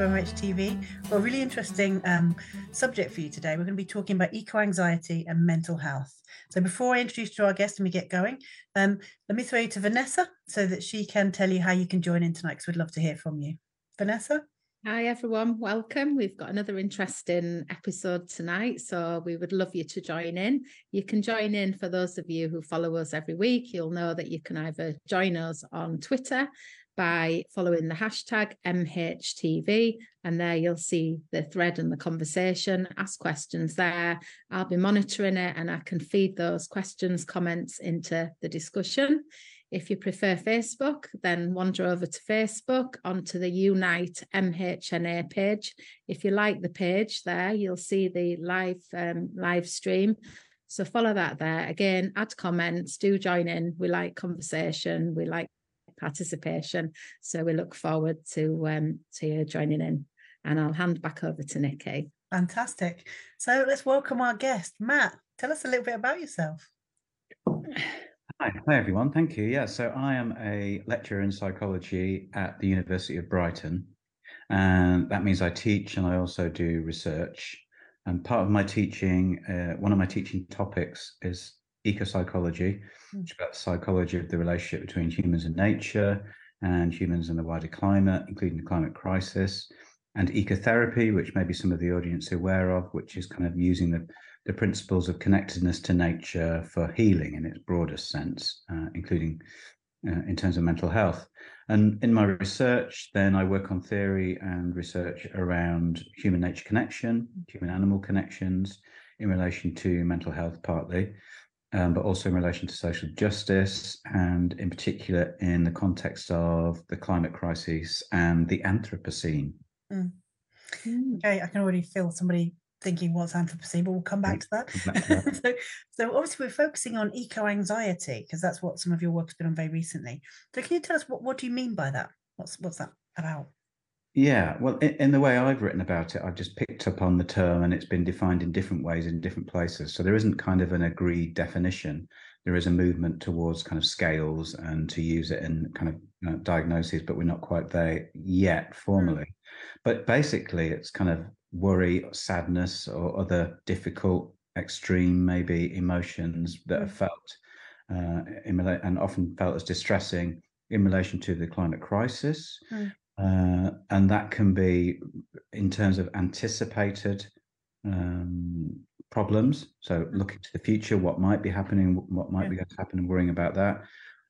to MHTV. Well, a really interesting um, subject for you today. We're going to be talking about eco anxiety and mental health. So, before I introduce to our guest and we get going, um, let me throw you to Vanessa so that she can tell you how you can join in tonight because we'd love to hear from you. Vanessa? Hi, everyone. Welcome. We've got another interesting episode tonight. So we would love you to join in. You can join in for those of you who follow us every week. You'll know that you can either join us on Twitter by following the hashtag MHTV, and there you'll see the thread and the conversation. Ask questions there. I'll be monitoring it and I can feed those questions, comments into the discussion. If you prefer Facebook, then wander over to Facebook onto the Unite MHNA page. If you like the page there, you'll see the live um, live stream. So follow that there. Again, add comments, do join in. We like conversation, we like participation. So we look forward to um, to you joining in. And I'll hand back over to Nicky. Fantastic. So let's welcome our guest, Matt. Tell us a little bit about yourself. Hi, hi everyone. Thank you. Yeah, so I am a lecturer in psychology at the University of Brighton, and that means I teach and I also do research. And part of my teaching, uh, one of my teaching topics is eco psychology, hmm. which is about the psychology of the relationship between humans and nature, and humans and the wider climate, including the climate crisis, and ecotherapy, which maybe some of the audience are aware of, which is kind of using the the principles of connectedness to nature for healing in its broadest sense, uh, including uh, in terms of mental health. And in my research, then I work on theory and research around human nature connection, human animal connections in relation to mental health, partly, um, but also in relation to social justice, and in particular in the context of the climate crisis and the Anthropocene. Mm. Okay, I can already feel somebody thinking what's Anthropocene, but we'll come back to that. so, so obviously we're focusing on eco anxiety because that's what some of your work's been on very recently. So can you tell us what, what do you mean by that? What's what's that about? Yeah, well, in, in, the way I've written about it, I've just picked up on the term and it's been defined in different ways in different places. So there isn't kind of an agreed definition. There is a movement towards kind of scales and to use it in kind of uh, diagnoses, but we're not quite there yet formally. Mm. But basically, it's kind of worry, sadness, or other difficult, extreme, maybe emotions that are mm. felt uh, in, and often felt as distressing in relation to the climate crisis. Mm. Uh, and that can be in terms of anticipated um, problems. So mm. looking to the future, what might be happening, what might yeah. be going to happen, and worrying about that.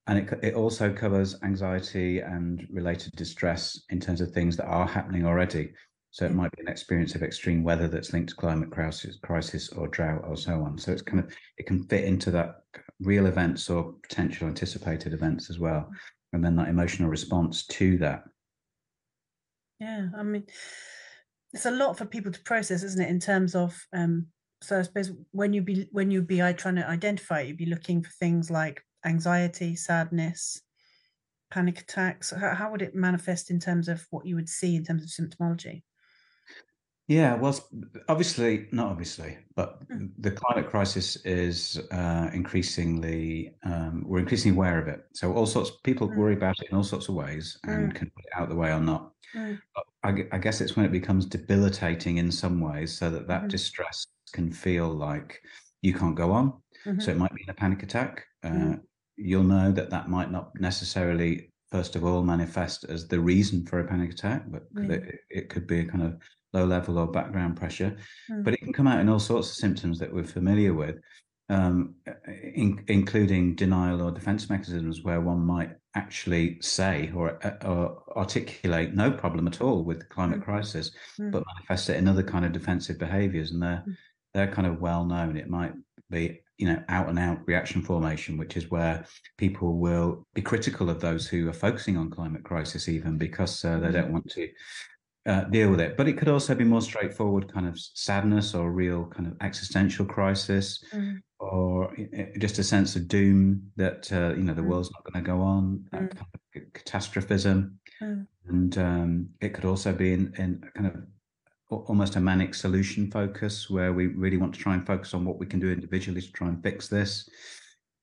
And it, it also covers anxiety and related distress in terms of things that are happening already. So it might be an experience of extreme weather that's linked to climate crisis, crisis or drought or so on. So it's kind of it can fit into that real events or potential anticipated events as well, and then that emotional response to that. Yeah, I mean, it's a lot for people to process, isn't it? In terms of, um, so I suppose when you be when you be trying to identify, you'd be looking for things like anxiety, sadness, panic attacks. How, how would it manifest in terms of what you would see in terms of symptomology? Yeah, well, obviously, not obviously, but mm. the climate crisis is uh, increasingly, um, we're increasingly aware of it. So all sorts, of people mm. worry about it in all sorts of ways and mm. can put it out the way or not. Hmm. I, I, guess it's when it becomes debilitating in some ways, so that that mm-hmm. distress can feel like you can't go on. Mm-hmm. So it might be in a panic attack. Uh, mm. you'll know that that might not necessarily, first of all, manifest as the reason for a panic attack, but it, it could be a kind of low level or background pressure, mm. but it can come out in all sorts of symptoms that we're familiar with, um, in, including denial or defense mechanisms where one might actually say or, uh, or articulate no problem at all with the climate mm. crisis, mm. but manifest it in other kind of defensive behaviors. And they're, hmm. they're kind of well known. It might be you know out and out reaction formation which is where people will be critical of those who are focusing on climate crisis even because uh, they hmm. don't want to uh, deal with it. But it could also be more straightforward kind of sadness or real kind of existential crisis mm. or just a sense of doom that, uh, you know, the mm. world's not going to go on, mm. kind of catastrophism. Mm. And um, it could also be in, in kind of almost a manic solution focus where we really want to try and focus on what we can do individually to try and fix this.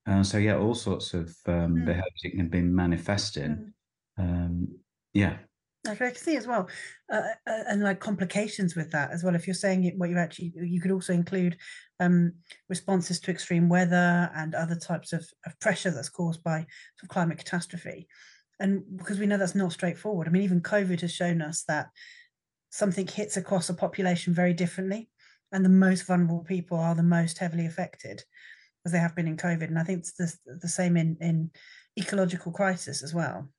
Uh, so yeah, all sorts of um, mm. behaviors it can be manifesting. Mm. Um, yeah, I can see as well, uh, uh, and like complications with that as well. If you're saying it, what you actually, you could also include um, responses to extreme weather and other types of, of pressure that's caused by sort of climate catastrophe. And because we know that's not straightforward. I mean, even COVID has shown us that something hits across a population very differently, and the most vulnerable people are the most heavily affected, as they have been in COVID. And I think it's the, the same in in ecological crisis as well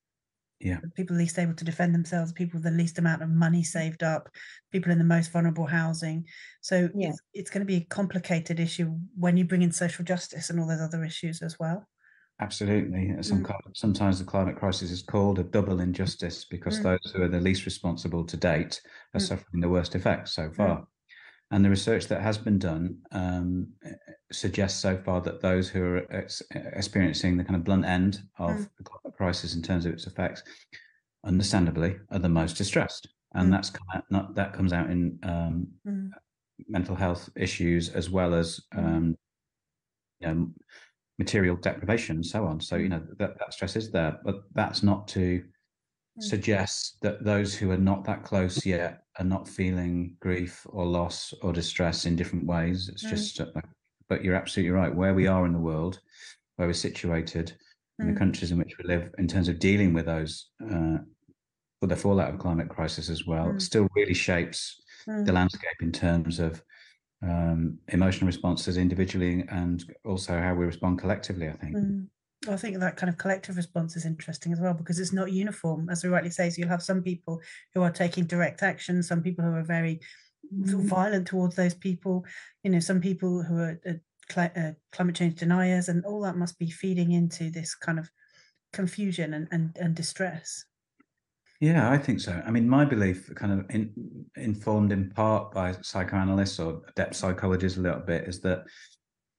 yeah people least able to defend themselves people with the least amount of money saved up people in the most vulnerable housing so yeah. it's, it's going to be a complicated issue when you bring in social justice and all those other issues as well absolutely Some, mm. sometimes the climate crisis is called a double injustice because mm. those who are the least responsible to date are mm. suffering the worst effects so mm. far and the research that has been done um, suggests so far that those who are ex- experiencing the kind of blunt end of mm. the climate crisis in terms of its effects, understandably, are the most distressed. And mm. that's not, that comes out in um, mm. mental health issues as well as mm. um, you know, material deprivation and so on. So you know that, that stress is there, but that's not to mm. suggest that those who are not that close yet are not feeling grief or loss or distress in different ways. It's mm. just, uh, but you're absolutely right. Where we are in the world, where we're situated, mm. in the mm. countries in which we live, in terms of dealing with those, uh, with the fallout of climate crisis as well, mm. still really shapes mm. the landscape in terms of um, emotional responses individually and also how we respond collectively. I think. I think that kind of collective response is interesting as well because it's not uniform, as we rightly say. So you'll have some people who are taking direct action, some people who are very mm. violent towards those people, you know, some people who are uh, cl- uh, climate change deniers, and all that must be feeding into this kind of confusion and, and, and distress. Yeah, I think so. I mean, my belief, kind of in, informed in part by psychoanalysts or depth psychologists a little bit, is that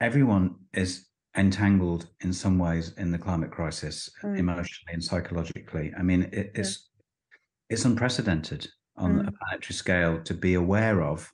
everyone is entangled in some ways in the climate crisis, mm. emotionally and psychologically. I mean, it, it's yeah. it's unprecedented on mm. a planetary scale to be aware of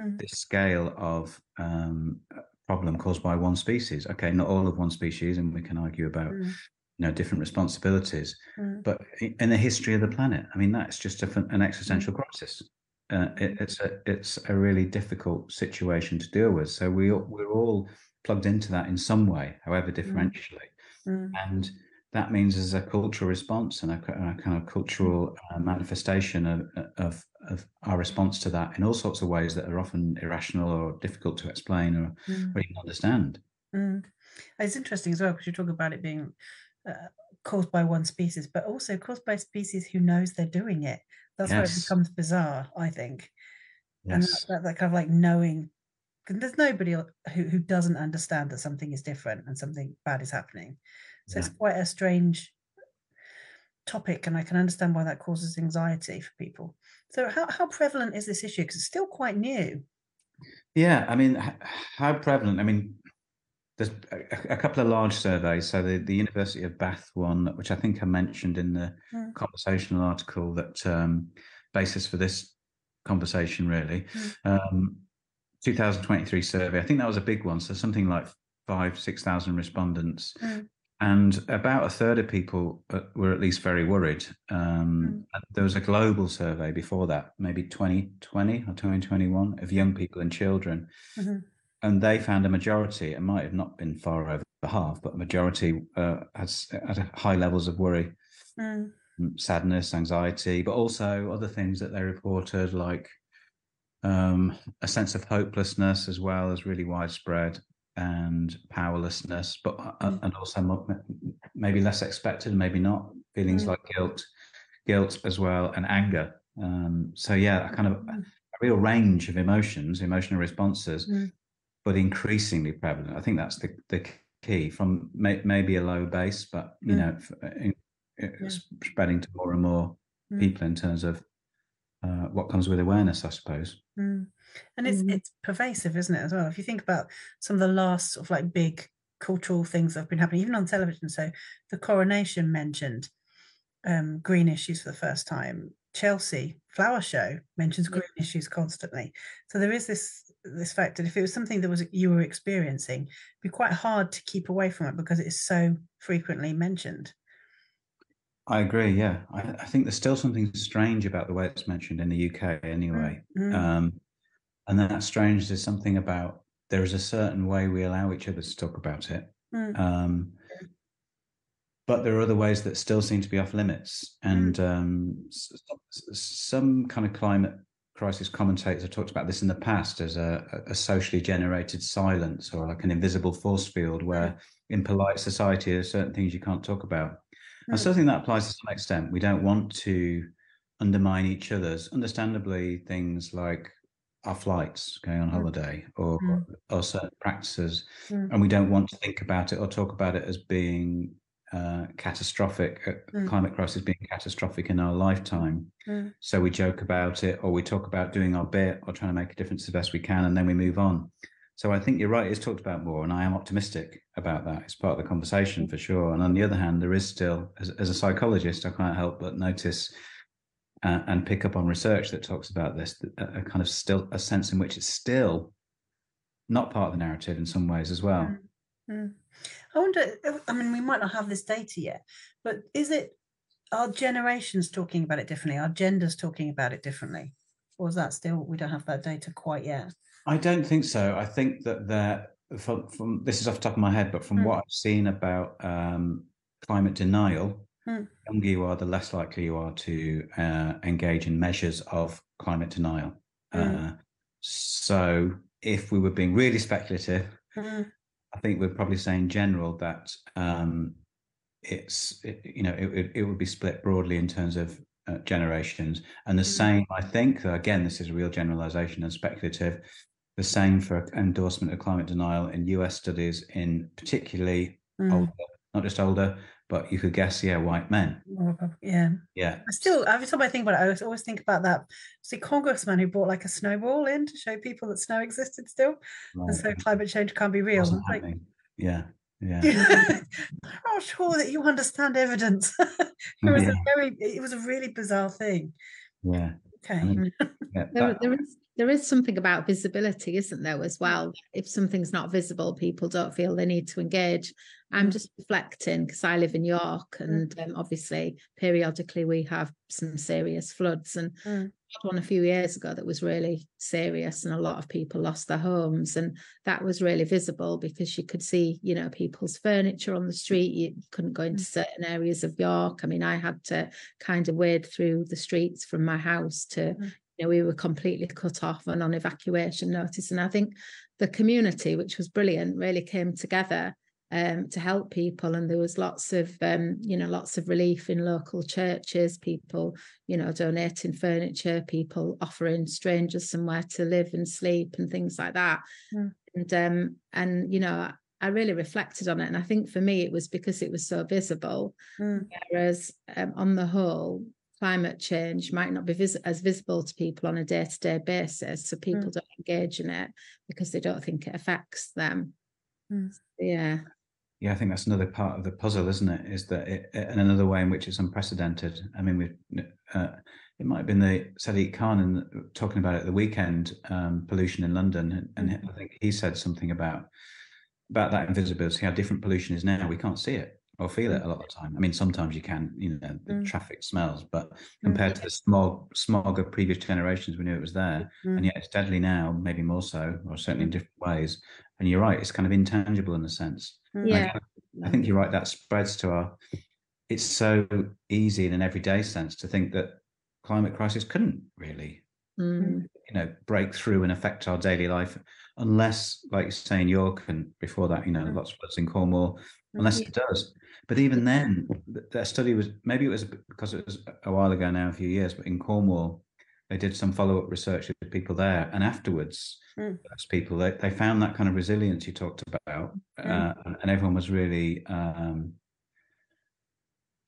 mm. this scale of um, problem caused by one species. Okay, not all of one species, and we can argue about mm. you know different responsibilities, mm. but in the history of the planet, I mean, that's just a, an existential mm. crisis. Uh, it, it's a it's a really difficult situation to deal with. So we we're all plugged into that in some way, however mm. differentially. Mm. And that means there's a cultural response and a, a kind of cultural uh, manifestation of, of, of, our response to that in all sorts of ways that are often irrational or difficult to explain or, mm. or even understand. Mm. It's interesting as well because you talk about it being uh, caused by one species, but also caused by species who knows they're doing it. That's yes. where it becomes bizarre, I think. Yes. And that, that, that kind of like knowing there's nobody who, who doesn't understand that something is different and something bad is happening. So yeah. it's quite a strange topic, and I can understand why that causes anxiety for people. So, how, how prevalent is this issue? Because it's still quite new. Yeah, I mean, how prevalent? I mean, there's a, a, couple of large surveys. So the, the University of Bath one, which I think I mentioned in the mm. conversational article, that um, basis for this conversation really. Mm. Um, 2023 survey. I think that was a big one. So something like five, 6,000 respondents. Mm. And about a third of people uh, were at least very worried. Um, mm. There was a global survey before that, maybe 2020 or 2021, of young people and children. Mm-hmm. And they found a majority, it might have not been far over the half, but a majority uh, has had high levels of worry, mm. sadness, anxiety, but also other things that they reported, like um, a sense of hopelessness as well as really widespread and powerlessness, but uh, mm. and also maybe less expected, maybe not feelings mm. like guilt, guilt as well, and anger. Um, so yeah, a kind of mm. a real range of emotions, emotional responses, mm. but increasingly prevalent. I think that's the the key from may, maybe a low base, but you mm. know, in, yeah. spreading to more and more mm. people in terms of uh, what comes with awareness, I suppose. Mm. And it's mm. it's pervasive, isn't it, as well? If you think about some of the last sort of like big cultural things that have been happening, even on television. So the coronation mentioned um, green issues for the first time. Chelsea Flower Show mentions green yeah. issues constantly. So there is this this fact that if it was something that was you were experiencing, it'd be quite hard to keep away from it because it is so frequently mentioned. I agree. Yeah, I, I, think there's still something strange about the way it's mentioned in the UK, anyway. Mm-hmm. Um, and that strange is something about there is a certain way we allow each other to talk about it. Mm. Um, but there are other ways that still seem to be off limits. And mm. um, some kind of climate crisis commentators have talked about this in the past as a, a socially generated silence or like an invisible force field where mm. in polite society there are certain things you can't talk about. I still think that applies to some extent. We don't want to undermine each other's, understandably, things like our flights going on holiday or mm. or certain practices, mm. and we don't want to think about it or talk about it as being uh, catastrophic, mm. climate crisis being catastrophic in our lifetime. Mm. So we joke about it, or we talk about doing our bit, or trying to make a difference the best we can, and then we move on. So I think you're right; it's talked about more, and I am optimistic about that. It's part of the conversation for sure. And on the other hand, there is still, as, as a psychologist, I can't help but notice uh, and pick up on research that talks about this, a, a, kind of still a sense in which it's still not part of the narrative in some ways as well. Mm. I wonder. I mean, we might not have this data yet, but is it our generations talking about it differently? Our genders talking about it differently, or is that still we don't have that data quite yet? I don't think so. I think that there, from, from this is off the top of my head, but from mm. what I've seen about um, climate denial, mm. the younger you are, the less likely you are to uh, engage in measures of climate denial. Mm. Uh, so, if we were being really speculative, hmm. I think we're probably saying in general that um, it's it, you know it, it would be split broadly in terms of uh, generations, and the mm. same I think again this is a real generalization and speculative. The same for endorsement of climate denial in US studies in particularly mm. older, not just older, but you could guess, yeah, white men. Yeah. Yeah. I still, every time I think about it, I always think about that. See, congressman who brought like a snowball in to show people that snow existed still. Right. And so climate change can't be real. Like, yeah. Yeah. I'm not sure that you understand evidence. it was yeah. a very, it was a really bizarre thing. Yeah. Okay. I mean, yeah, there, there is there is something about visibility, isn't there, as well? If something's not visible, people don't feel they need to engage. I'm mm. just reflecting because I live in York, mm. and um, obviously, periodically we have some serious floods. And mm. one a few years ago that was really serious, and a lot of people lost their homes, and that was really visible because you could see, you know, people's furniture on the street. You couldn't go into mm. certain areas of York. I mean, I had to kind of wade through the streets from my house to you know, we were completely cut off and on evacuation notice. And I think the community, which was brilliant, really came together um, to help people. And there was lots of, um, you know, lots of relief in local churches, people, you know, donating furniture, people offering strangers somewhere to live and sleep and things like that. Mm. And, um, and, you know, I really reflected on it. And I think for me, it was because it was so visible. Mm. Whereas um, on the whole, climate change might not be vis- as visible to people on a day-to-day basis so people mm. don't engage in it because they don't think it affects them mm. yeah yeah i think that's another part of the puzzle isn't it is that it, and another way in which it's unprecedented i mean we uh, it might have been the Sadiq Khan in, talking about it the weekend um, pollution in London, and, and mm. I think he said something about about that invisibility, how different pollution is now. We can't see it, or feel it mm. a lot of the time. I mean, sometimes you can, you know, the mm. traffic smells, but compared mm. to the smog, smog of previous generations, we knew it was there, mm. and yet it's deadly now, maybe more so, or certainly in mm. different ways. And you're right; it's kind of intangible in a sense. Yeah, I, I think you're right. That spreads to our. It's so easy in an everyday sense to think that climate crisis couldn't really, you know, break through and affect our daily life unless, like you say, in York and before that, you know, lots of floods in Cornwall, unless it does. But even then, that study was maybe it was because it was a while ago now, a few years, but in Cornwall, they did some follow up research with people there. And afterwards, mm. those people, they, they found that kind of resilience you talked about. Mm. Uh, and, everyone was really, um,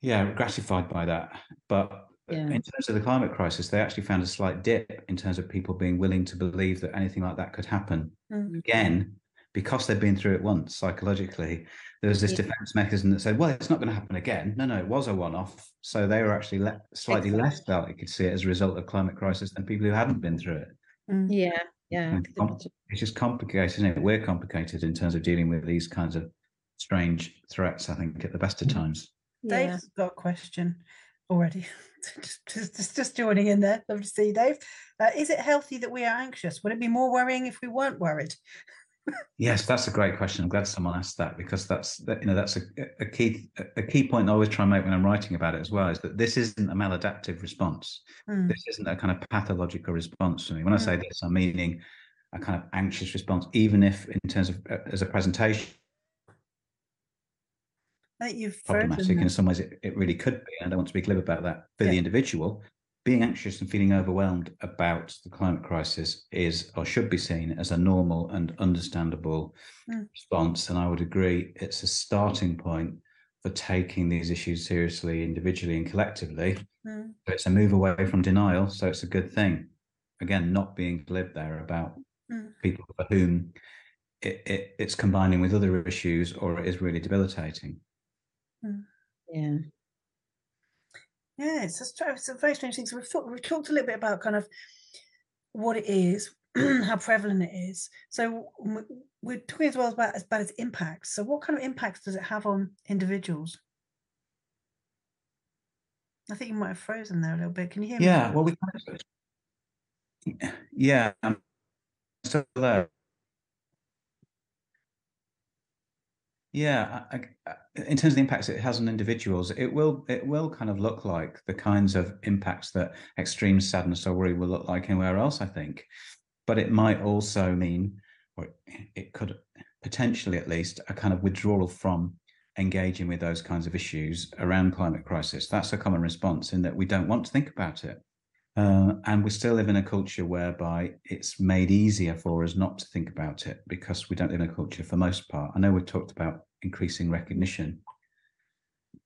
yeah, gratified by that. But yeah. in terms of the climate crisis, they actually found a slight dip in terms of people being willing to believe that anything like that could happen. Mm. Again, because they've been through it once psychologically, there was this yeah. defense mechanism that said, well, it's not going to happen again. No, no, it was a one off. So they were actually le- slightly exactly. less likely to see it as a result of climate crisis than people who hadn't been through it. Mm. Yeah, yeah. It's just complicated, isn't it? We're complicated in terms of dealing with these kinds of strange threats, I think, at the best of mm. times. Yeah. Dave's got a question already. just, just, just joining in there. Love to see you, Dave. Uh, is it healthy that we are anxious? Would it be more worrying if we weren't worried? Yes, that's a great question. I'm glad someone asked that because that's you know that's a, a key a key point I always try and make when I'm writing about it as well is that this isn't a maladaptive response. Mm. This isn't a kind of pathological response to me. When mm. I say this, I'm meaning a kind of anxious response, even if in terms of uh, as a presentation that you've problematic in some ways it, it really could be. I don't want to be glib about that for yeah. the individual. Being anxious and feeling overwhelmed about the climate crisis is or should be seen as a normal and understandable mm. response. And I would agree it's a starting point for taking these issues seriously individually and collectively. Mm. it's a move away from denial. So it's a good thing. Again, not being glib there about mm. people for whom it, it, it's combining with other issues or it is really debilitating. Mm. Yeah. Yeah, it's just it's a very strange thing. So we've, we've talked a little bit about kind of what it is, how prevalent it is. So we're talking as well about, about its impacts. So what kind of impacts does it have on individuals? I think you might have frozen there a little bit. Can you hear me? Yeah, well, we yeah, um, I'm still there. Uh, Yeah, I, I, in terms of the impacts it has on individuals, it will it will kind of look like the kinds of impacts that extreme sadness or worry will look like anywhere else. I think, but it might also mean, or it could potentially at least, a kind of withdrawal from engaging with those kinds of issues around climate crisis. That's a common response in that we don't want to think about it. Uh, and we still live in a culture whereby it's made easier for us not to think about it because we don't live in a culture for most part. I know we've talked about increasing recognition,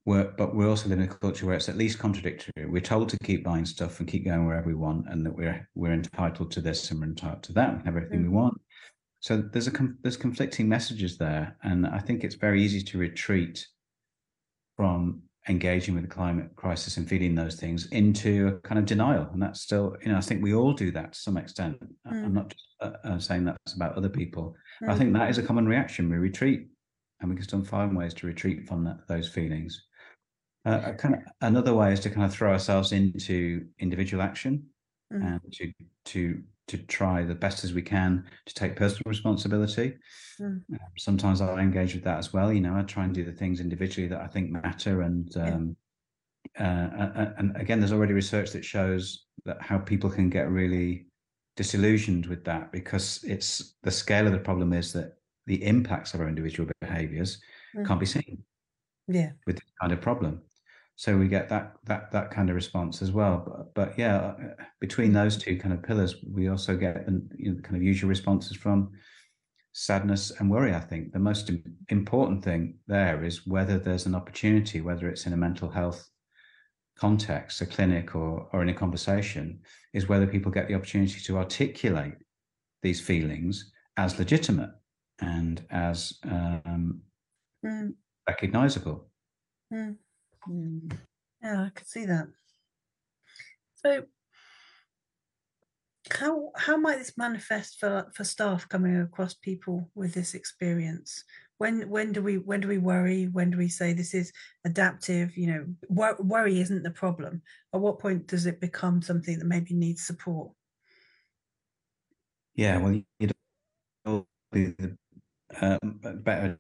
we're, but we also live in a culture where it's at least contradictory. We're told to keep buying stuff and keep going wherever we want, and that we're we're entitled to this and we're entitled to that. We have everything mm-hmm. we want. So there's a there's conflicting messages there, and I think it's very easy to retreat from engaging with the climate crisis and feeding those things into a kind of denial. And that's still, you know, I think we all do that to some extent. Mm. I'm not just uh, uh, saying that's about other people. Mm. I think that is a common reaction. We retreat, and we can still find ways to retreat from that, those feelings. Uh, kind of another way is to kind of throw ourselves into individual action mm. and to to to try the best as we can to take personal responsibility. Mm. Um, sometimes I engage with that as well. You know, I try and do the things individually that I think matter. And um, yeah. uh, and again, there's already research that shows that how people can get really disillusioned with that because it's the scale of the problem is that the impacts of our individual behaviors mm. can't be seen. Yeah, with this kind of problem so we get that that that kind of response as well but, but yeah between those two kind of pillars we also get you know, kind of usual responses from sadness and worry i think the most important thing there is whether there's an opportunity whether it's in a mental health context a clinic or or in a conversation is whether people get the opportunity to articulate these feelings as legitimate and as um, mm. recognizable mm. Mm. Yeah, I could see that. So, how how might this manifest for for staff coming across people with this experience? When when do we when do we worry? When do we say this is adaptive? You know, wor- worry isn't the problem. At what point does it become something that maybe needs support? Yeah, well, you don't be the uh, better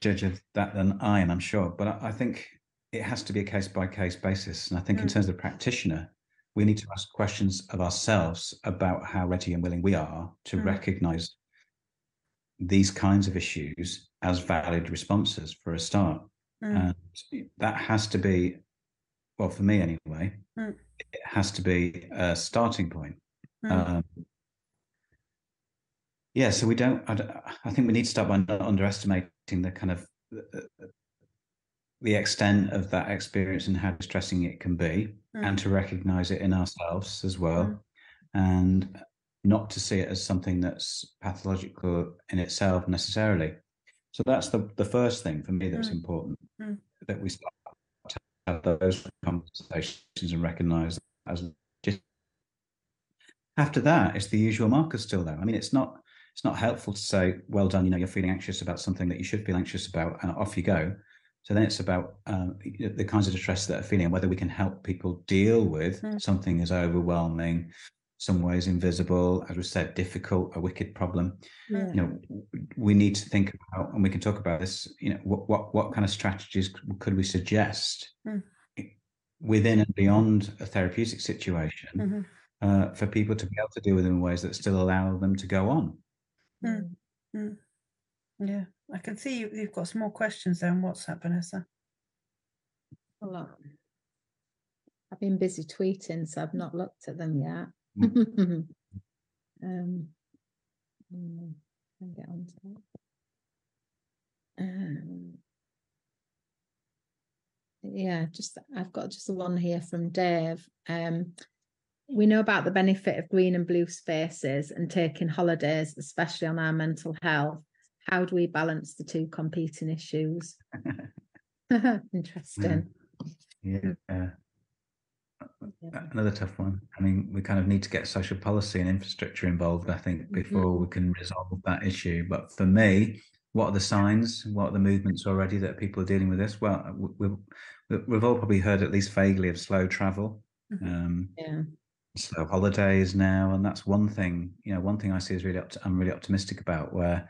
judge of that than I am, I'm sure. But I, I think it has to be a case by case basis. And I think, mm. in terms of the practitioner, we need to ask questions of ourselves about how ready and willing we are to mm. recognize these kinds of issues as valid responses for a start. Mm. And that has to be, well, for me anyway, mm. it has to be a starting point. Mm. Um, yeah, so we don't I, don't. I, think we need to start by not underestimating the kind of the extent of that experience and how distressing it can be mm. and to recognize it in ourselves as well mm. and not to see it as something that's pathological in itself necessarily so that's the, the first thing for me that's mm. important mm. that we start to have those conversations and recognize as just after that it's the usual markers still though i mean it's not it's not helpful to say well done you know you're feeling anxious about something that you should feel anxious about and off you go So then it's about um, the kinds of distress that are feeling, and whether we can help people deal with mm. something as overwhelming, some ways invisible, as we said, difficult, a wicked problem. Yeah. You know, we need to think about, and we can talk about this. You know, what what what kind of strategies could we suggest mm. within and beyond a therapeutic situation mm-hmm. uh, for people to be able to deal with in ways that still allow them to go on? Mm. Yeah. I can see you, you've got some more questions there on WhatsApp, Vanessa. Well, I've been busy tweeting, so I've not looked at them yet. Mm. um, mm, get on to Um, yeah, just I've got just one here from Dave. Um, we know about the benefit of green and blue spaces and taking holidays, especially on our mental health how do we balance the two competing issues? Interesting. Yeah. yeah. Another tough one. I mean, we kind of need to get social policy and infrastructure involved, I think, before mm-hmm. we can resolve that issue. But for me, what are the signs? What are the movements already that people are dealing with this? Well, we've, we've all probably heard at least vaguely of slow travel. Mm-hmm. Um, yeah. Slow holidays now, and that's one thing. You know, one thing I see is really, opt- I'm really optimistic about where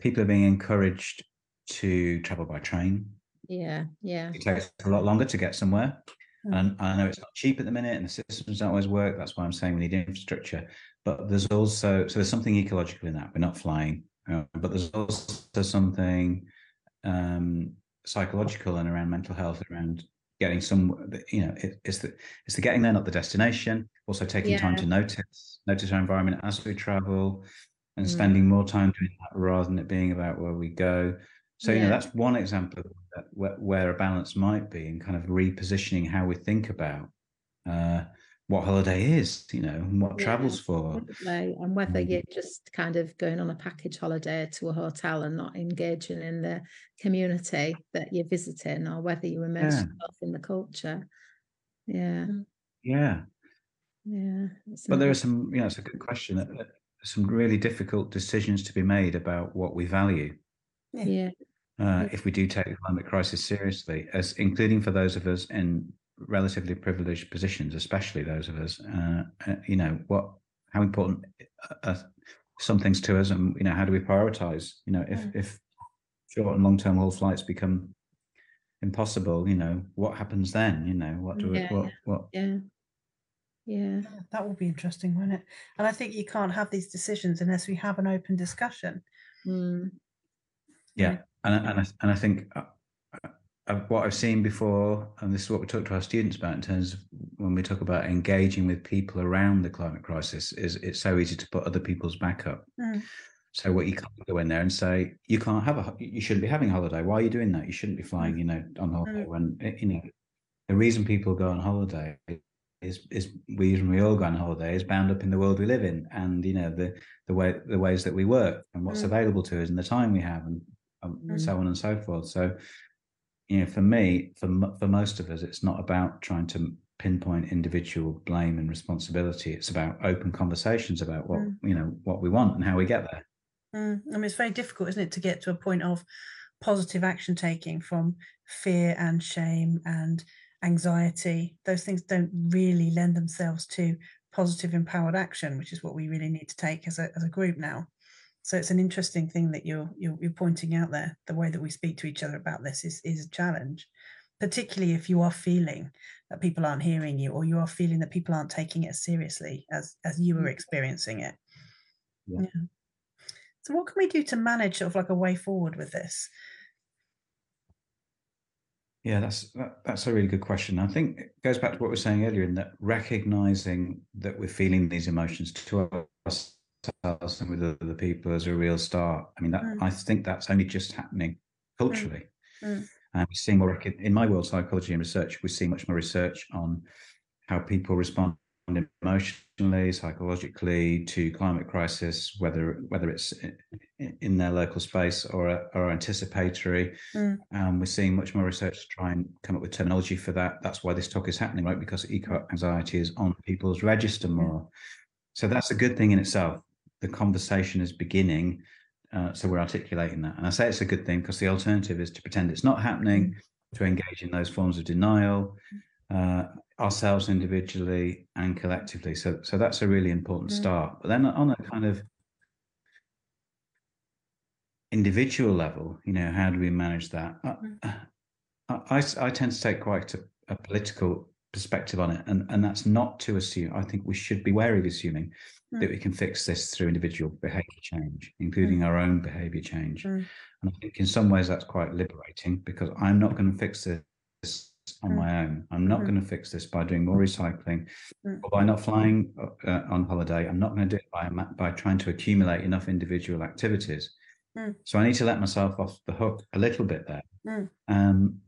people are being encouraged to travel by train. Yeah, yeah. It takes a lot longer to get somewhere. Mm. And I know it's not cheap at the minute and the systems don't always work. That's why I'm saying we need infrastructure. But there's also, so there's something ecological in that. We're not flying, uh, but there's also something um, psychological and around mental health, around getting some, you know, it, it's the it's the getting there, not the destination. Also taking yeah. time to notice, notice our environment as we travel, and mm. spending more time doing that rather than it being about where we go. So, yeah. you know, that's one example of where, where, a balance might be and kind of repositioning how we think about uh, what holiday is, you know, and what yeah, travel's for. And whether mm. you're just kind of going on a package holiday to a hotel and not engaging in the community that you're visiting or whether you immerse yeah. yourself in the culture. Yeah. Yeah. Yeah. But there are some, you know, it's a good question some really difficult decisions to be made about what we value. Yeah. Uh, if we do take the climate crisis seriously, as including for those of us in relatively privileged positions, especially those of us, uh, uh, you know, what, how important are some things to us, and you know, how do we prioritize? You know, if if short and long term haul flights become impossible, you know, what happens then? You know, what do we, yeah, what, what, yeah. Yeah. That will be interesting, won't it? And I think you can't have these decisions unless we have an open discussion. Mm. Yeah. And, and, I, and I think uh, uh, what I've seen before, and this is what we talk to our students about in terms of when we talk about engaging with people around the climate crisis, is it's so easy to put other people's back up. Mm. So what you can't go in there and say you can't have a you shouldn't be having a holiday. Why are you doing that? You shouldn't be flying, you know, on holiday. Mm. When eh, you know the reason people go on holiday is is we even we all go on holiday is bound up in the world we live in and you know the the way the ways that we work and what's mm. available to us and the time we have and um, mm. so on and so forth so you know for me for for most of us it's not about trying to pinpoint individual blame and responsibility it's about open conversations about what mm. you know what we want and how we get there mm. i mean it's very difficult isn't it to get to a point of positive action taking from fear and shame and anxiety, those things don't really lend themselves to positive empowered action, which is what we really need to take as a as a group now. So it's an interesting thing that you're you're, you're pointing out there. The way that we speak to each other about this is is a challenge, particularly if you are feeling that people aren't hearing you, or you are feeling that people aren't taking it as seriously as as you were mm. experiencing it. Yeah. yeah. So what can we do to manage sort of like a way forward with this? Yeah, that's that, that's a really good question. I think it goes back to what we were saying earlier in that recognizing that we're feeling these emotions to ourselves and with other people is a real start. I mean, that mm. I think that's only just happening culturally. Mm. Mm. And we're seeing more in my world, psychology and research. We see much more research on how people respond emotionally, psychologically to climate crisis, whether whether it's in their local space or or anticipatory. Mm. Um, we're seeing much more research to try and come up with terminology for that. That's why this talk is happening, right? Because eco anxiety is on people's register more. So that's a good thing in itself. The conversation is beginning. Uh, so we're articulating that. And I say it's a good thing because the alternative is to pretend it's not happening, to engage in those forms of denial, uh, ourselves individually and collectively. So, so that's a really important mm. start. But then on a kind of individual level, you know, how do we manage that? I, mm. I, I tend to take quite a, a, political perspective on it, and, and that's not to assume. I think we should be wary of assuming mm. that we can fix this through individual behavior change, including mm. our own behavior change. Mm. And I think in some ways that's quite liberating because I'm not going to fix this on mm. my own. I'm not mm. going to fix this by doing more recycling mm. or by not flying uh, on holiday. I'm not going to do it by by trying to accumulate enough individual activities. Mm. So I need to let myself off the hook a little bit there, mm. um,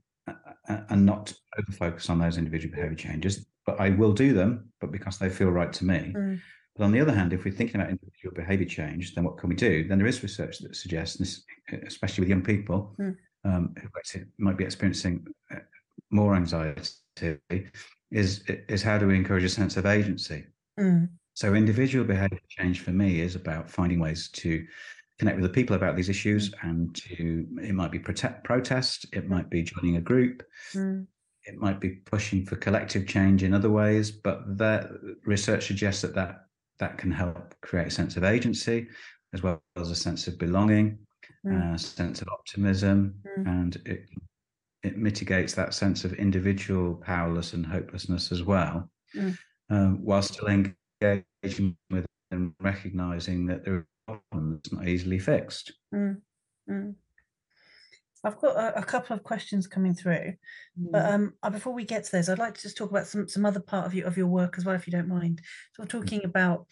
and not over focus on those individual behavior changes. But I will do them, but because they feel right to me. Mm. But on the other hand, if we're thinking about individual behavior change, then what can we do? Then there is research that suggests, this, especially with young people um, who might be experiencing uh, more anxiety is is how do we encourage a sense of agency mm. so individual behavior change for me is about finding ways to connect with the people about these issues mm. and to it might be protect, protest it might be joining a group mm. it might be pushing for collective change in other ways but that research suggests that that that can help create a sense of agency as well as a sense of belonging mm. a sense of optimism mm. and it it mitigates that sense of individual powerlessness and hopelessness as well, mm. um, while still engaging with and recognizing that there are problems not easily fixed. Mm. Mm. I've got a, a, couple of questions coming through, but mm. um, uh, before we get to those, I'd like to just talk about some some other part of your of your work as well, if you don't mind. So, we're mm. talking about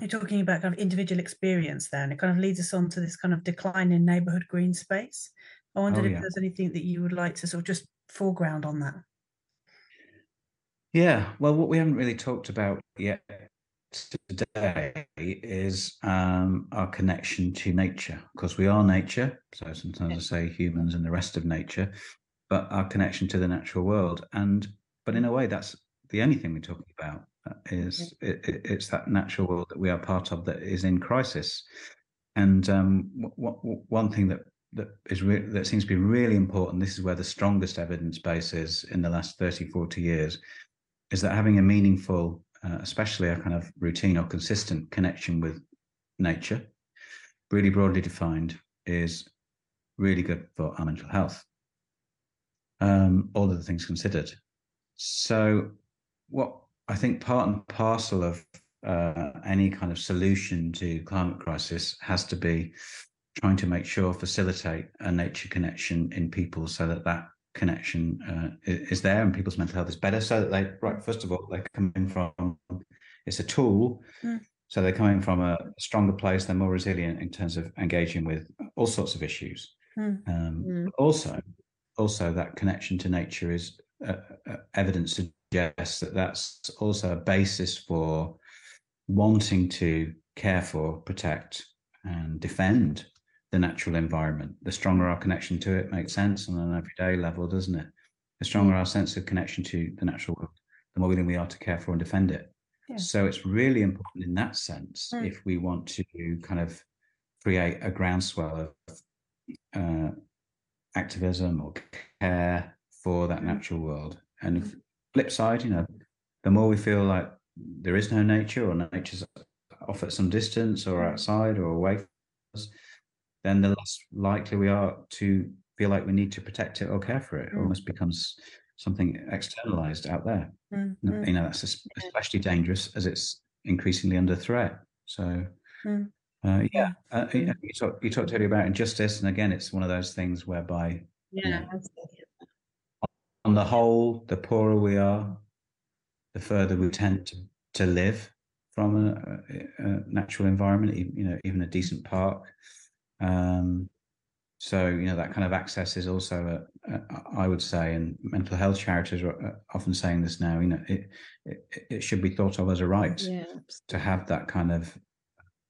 you're talking about kind of individual experience there, and it kind of leads us on to this kind of decline in neighbourhood green space. I wondered oh, if there's anything that you would like to sort of just foreground on that. Yeah, well, what we haven't really talked about yet today is um, our connection to nature. Because we are nature, so sometimes I say humans and the rest of nature, but our connection to the natural world. And but in a way, that's the only thing we're talking about uh, is it, it, it's that natural world that we are part of that is in crisis. And um, w- w- one thing that that is re- that seems to be really important this is where the strongest evidence base is in the last 30 40 years is that having a meaningful uh, especially a kind of routine or consistent connection with nature really broadly defined is really good for our mental health. Um, all of the things considered. So what i think part and parcel of uh, any kind of solution to climate crisis has to be trying to make sure facilitate a nature connection in people so that that connection uh, is there and people's mental health is better so that they right first of all they're coming from it's a tool mm. so they're coming from a stronger place they're more resilient in terms of engaging with all sorts of issues mm. Um, mm. also also that connection to nature is uh, uh, evidence suggests that that's also a basis for wanting to care for protect and defend the natural environment. The stronger our connection to it makes sense on an everyday level, doesn't it? The stronger our sense of connection to the natural world, the more willing we are to care for and defend it. Yeah. So it's really important in that sense mm. if we want to kind of create a groundswell of uh, activism or care for that mm. natural world. And mm. flip side, you know, the more we feel like there is no nature or nature's off at some distance or mm. outside or away from us, then the less likely we are to feel like we need to protect it or care for it. Mm. It almost becomes something externalized out there. Mm-hmm. You know, that's especially dangerous as it's increasingly under threat. So, mm. uh, yeah, uh, you, talk, you talked earlier about injustice, and again, it's one of those things whereby, yeah, you know, on the whole, the poorer we are, the further we tend to, to live from a, a natural environment. You know, even a decent park um, so you know that kind of access is also, a, a, I would say, and mental health charities are uh, often saying this now. You know, it it, it should be thought of as a right yeah, to have that kind of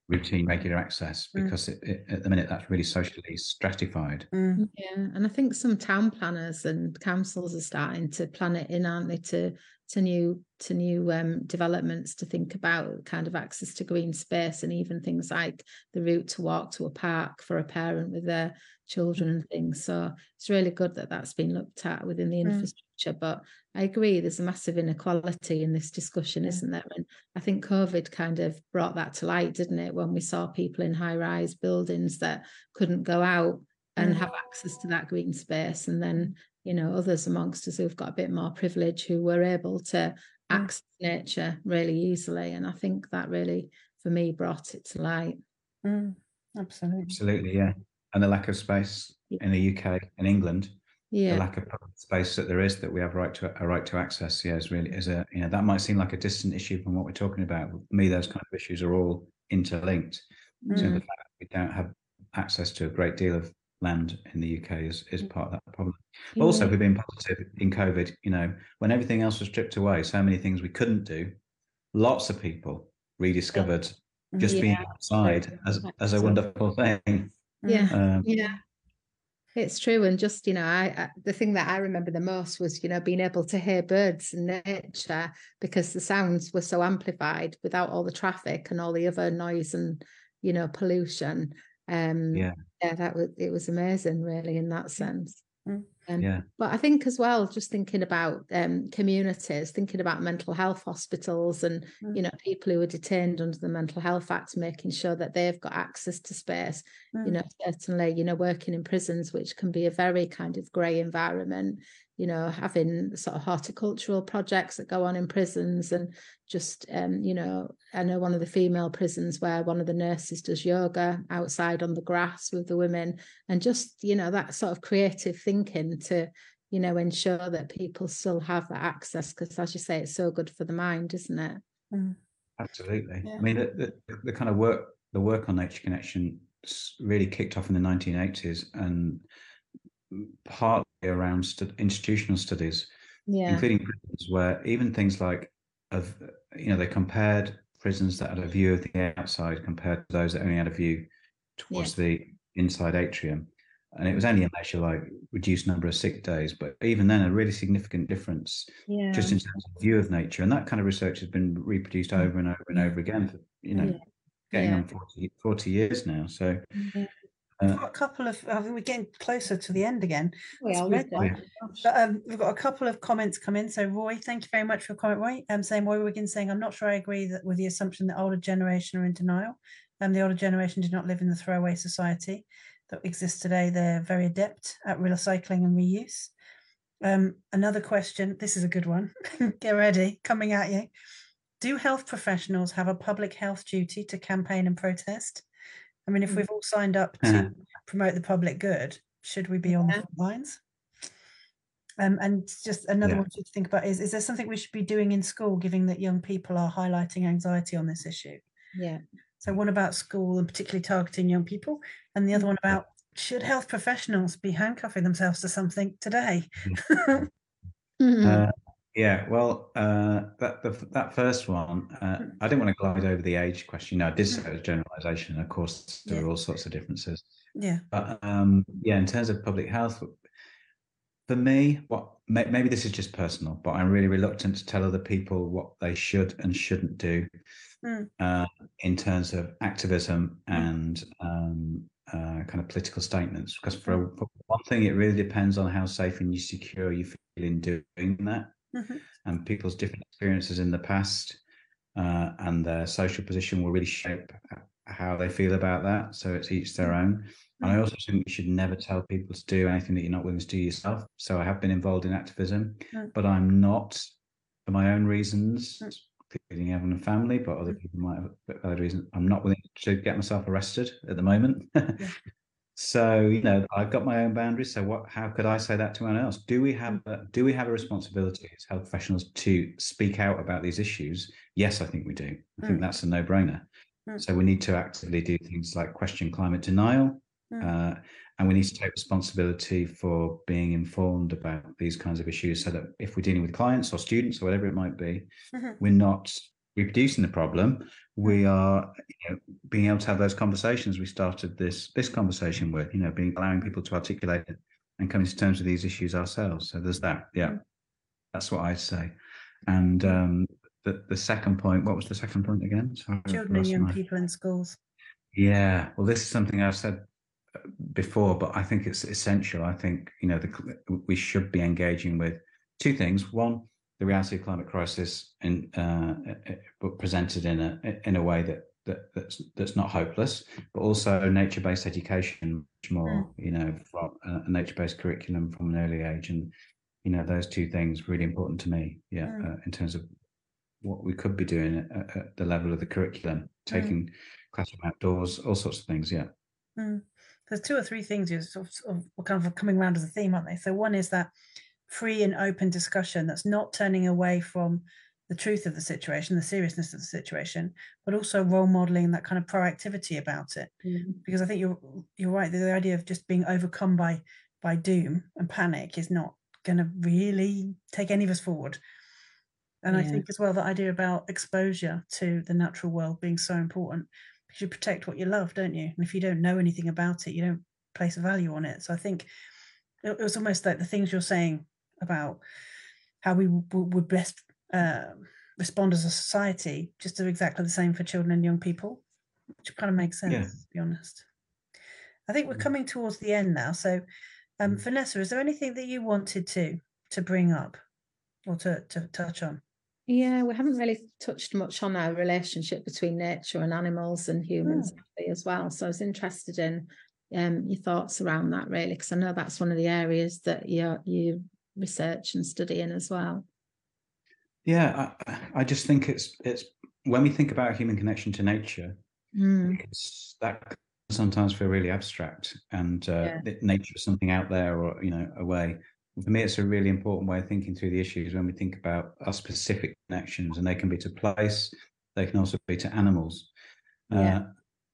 routine, regular access mm. because mm. it, it, at the minute that's really socially stratified. Mm. Yeah, and I think some town planners and councils are starting to plan it in, aren't they, to to new to new um, developments to think about kind of access to green space and even things like the route to walk to a park for a parent with their children and things so it's really good that that's been looked at within the mm. infrastructure but i agree there's a massive inequality in this discussion isn't there and i think covid kind of brought that to light didn't it when we saw people in high rise buildings that couldn't go out and mm. have access to that green space and then you know others amongst us who've got a bit more privilege who were able to mm. access nature really easily. And i think that really for me brought it to light. Mm, absolutely. Absolutely yeah. And the lack of space yeah. in the uk and england yeah. the lack of space that there is that we have right to a right to access yeah is really is a you know that might seem like a distant issue from what we're talking about. For me those kind of issues are all interlinked. Mm. so the fact that we don't have access to a great deal of land in the UK is is mm. part of that problem. But also, we've been positive in COVID. You know, when everything else was stripped away, so many things we couldn't do. Lots of people rediscovered just yeah. being outside as as a wonderful thing. Yeah, um, yeah, it's true. And just you know, I, I, the thing that I remember the most was you know being able to hear birds and nature because the sounds were so amplified without all the traffic and all the other noise and you know pollution um yeah yeah that was it was amazing really in that sense mm. um, yeah but i think as well just thinking about um communities thinking about mental health hospitals and mm. you know people who are detained under the mental health act making sure that they've got access to space mm. you know certainly you know working in prisons which can be a very kind of grey environment you know having sort of horticultural projects that go on in prisons and just um, you know i know one of the female prisons where one of the nurses does yoga outside on the grass with the women and just you know that sort of creative thinking to you know ensure that people still have that access because as you say it's so good for the mind isn't it mm. absolutely yeah. i mean the, the, the kind of work the work on nature connection really kicked off in the 1980s and partly around st- institutional studies, yeah. including prisons, where even things like, of you know, they compared prisons that had a view of the outside compared to those that only had a view towards yeah. the inside atrium. And it was only a measure like reduced number of sick days, but even then, a really significant difference yeah. just in terms of view of nature. And that kind of research has been reproduced mm-hmm. over and over and over again for, you know, getting on 40, 40 years now. So, mm-hmm. We've got a couple of, I think we're getting closer to the end again. We are. But, um, we've got a couple of comments come in. So, Roy, thank you very much for your comment, Roy. I'm um, saying, Roy Wiggins saying, I'm not sure I agree that with the assumption that older generation are in denial. Um, the older generation did not live in the throwaway society that exists today. They're very adept at recycling and reuse. Um, another question. This is a good one. Get ready, coming at you. Do health professionals have a public health duty to campaign and protest? I mean, if mm. we've all signed up to promote the public good, should we be on the front lines? Um, and just another yeah. one to think about is: is there something we should be doing in school, given that young people are highlighting anxiety on this issue? Yeah. So, one about school and particularly targeting young people, and the other one about should health professionals be handcuffing themselves to something today? mm-hmm. uh, yeah, well, uh, that the, that first one, uh, hmm. I didn't want to glide over the age question. No, I did say it was generalisation. Of course, there yeah. are all sorts of differences. Yeah. But um, yeah, in terms of public health, for me, what maybe this is just personal, but I'm really reluctant to tell other people what they should and shouldn't do mm. uh, in terms of activism hmm. and um, uh, kind of political statements. Because for, hmm. for, one thing, it really depends on how safe and secure you feel in doing that mm-hmm. and people's different experiences in the past uh, and their social position will really shape how they feel about that. So it's each their own. Mm-hmm. And I also think you should never tell people to do anything that you're not willing to do yourself. So I have been involved in activism, mm-hmm. but I'm not for my own reasons, mm. including having a family, but other mm. people might have other reasons. I'm not willing to get myself arrested at the moment. So you know, I've got my own boundaries. So what? How could I say that to anyone else? Do we have a, do we have a responsibility as health professionals to speak out about these issues? Yes, I think we do. I mm. think that's a no brainer. Mm. So we need to actively do things like question climate denial, mm. uh, and we need to take responsibility for being informed about these kinds of issues, so that if we're dealing with clients or students or whatever it might be, mm-hmm. we're not reproducing the problem we are you know, being able to have those conversations we started this this conversation with you know being allowing people to articulate it and coming to terms with these issues ourselves so there's that yeah mm. that's what i'd say And um, the the second point, what was the second point again? Sorry, Children and young my... people in schools. Yeah, well, this is something I've said uh, before, but I think it's essential. I think you know the, we should be engaging with two things. One, the reality of climate crisis, in, uh, uh presented in a in a way that that that's that's not hopeless, but also nature-based education, much more. Mm. You know, from a nature-based curriculum from an early age, and you know those two things really important to me. Yeah, mm. uh, in terms of what we could be doing at, at the level of the curriculum, mm. taking mm. classroom outdoors, all sorts of things. Yeah. Mm. There's two or three things you're sort of, kind of coming around as a theme, aren't they? So one is that free and open discussion that's not turning away from the truth of the situation, the seriousness of the situation, but also role modeling that kind of proactivity about it. Mm-hmm. Because I think you're you're right. The, the idea of just being overcome by by doom and panic is not going to really take any of us forward. And yeah. I think as well the idea about exposure to the natural world being so important because you protect what you love, don't you? And if you don't know anything about it, you don't place a value on it. So I think it was almost like the things you're saying about how we would best uh, respond as a society just do exactly the same for children and young people, which kind of makes sense, yeah. to be honest. I think we're mm. coming towards the end now. So, um, mm. Vanessa, is there anything that you wanted to to bring up or to, to touch on? Yeah, we haven't really touched much on our relationship between nature and animals and humans mm. as well. So I was interested in um, your thoughts around that, really, because I know that's one of the areas that you you research and study in as well. Yeah, I, I, just think it's it's when we think about human connection to nature, mm. that sometimes feel really abstract and uh, yeah. nature is something out there or you know away. For me, it's a really important way of thinking through the issues when we think about our specific connections, and they can be to place, they can also be to animals. Yeah. Uh,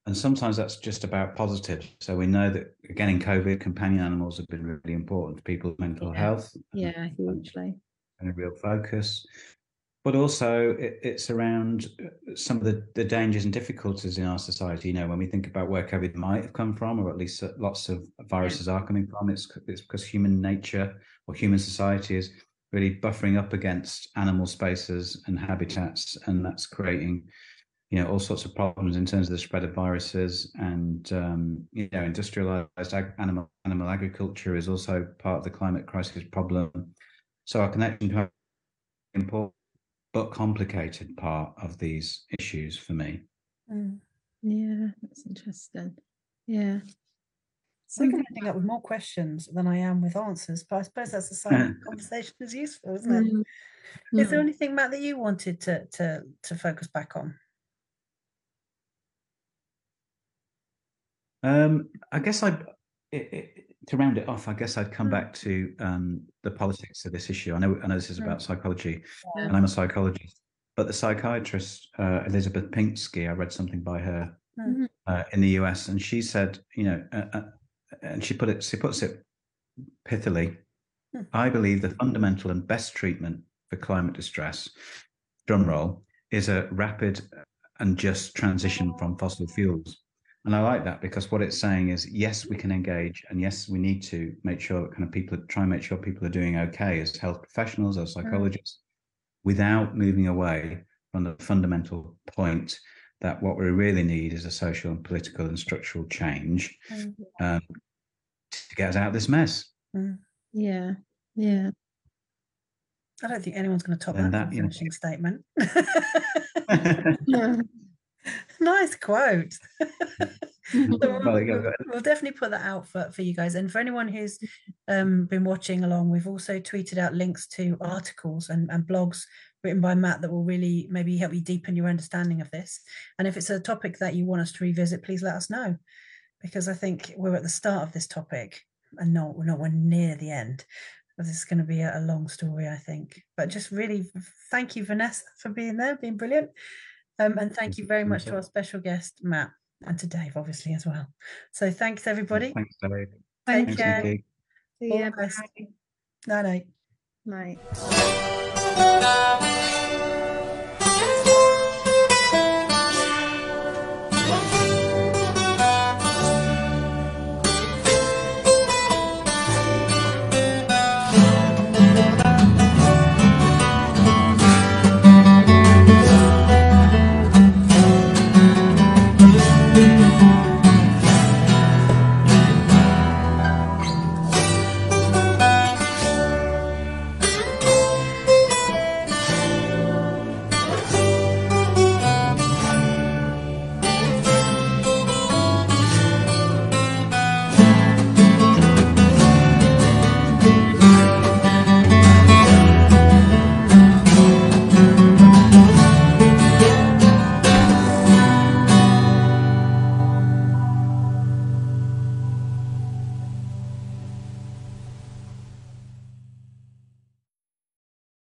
and sometimes that's just about positive. So we know that again in COVID, companion animals have been really important for people's mental yeah. health. Yeah, hugely. And a real focus but also it, it's around uh, some of the, the dangers and difficulties in our society. You know, when we think about where COVID might have come from, or at least uh, lots of viruses are coming from, it's it's because human nature or human society is really buffering up against animal spaces and habitats, and that's creating you know all sorts of problems in terms of the spread of viruses and um, you know industrialized ag- animal animal agriculture is also part of the climate crisis problem. So our connection to important but complicated part of these issues for me. Mm. Yeah, that's interesting. Yeah. So I'm ending up with more questions than I am with answers, but I suppose that's a sign the conversation is useful, isn't it? Mm. Is there mm. anything, Matt, that you wanted to to to focus back on? Um, I guess I it, it, to round it off, I guess I'd come mm. back to um, the politics of this issue. I know, I know this is about mm. psychology, yeah. and I'm a psychologist. But the psychiatrist uh, Elizabeth Pinsky, I read something by her mm-hmm. uh, in the US, and she said, you know, uh, uh, and she put it, she puts it pithily. I believe the fundamental and best treatment for climate distress, drumroll, is a rapid and just transition from fossil fuels and I like that because what it's saying is, yes, we can engage, and yes, we need to make sure that kind of people try and make sure people are doing okay as health professionals, as psychologists, mm. without moving away from the fundamental point that what we really need is a social and political and structural change mm. um, to get us out of this mess. Mm. Yeah, yeah. I don't think anyone's going to top that, that finishing know. statement. nice quote. we'll, we'll, definitely put that out for, for you guys. And for anyone who's um, been watching along, we've also tweeted out links to articles and, and blogs written by Matt that will really maybe help you deepen your understanding of this. And if it's a topic that you want us to revisit, please let us know. Because I think we're at the start of this topic and not we're nowhere near the end. This is going to be a, a long story, I think. But just really thank you, Vanessa, for being there, being brilliant. Um, and thank you very much to our special guest, Matt, and to Dave, obviously, as well. So thanks, everybody. Thanks, Dave. Take care. See you. Bye. Night night. Night.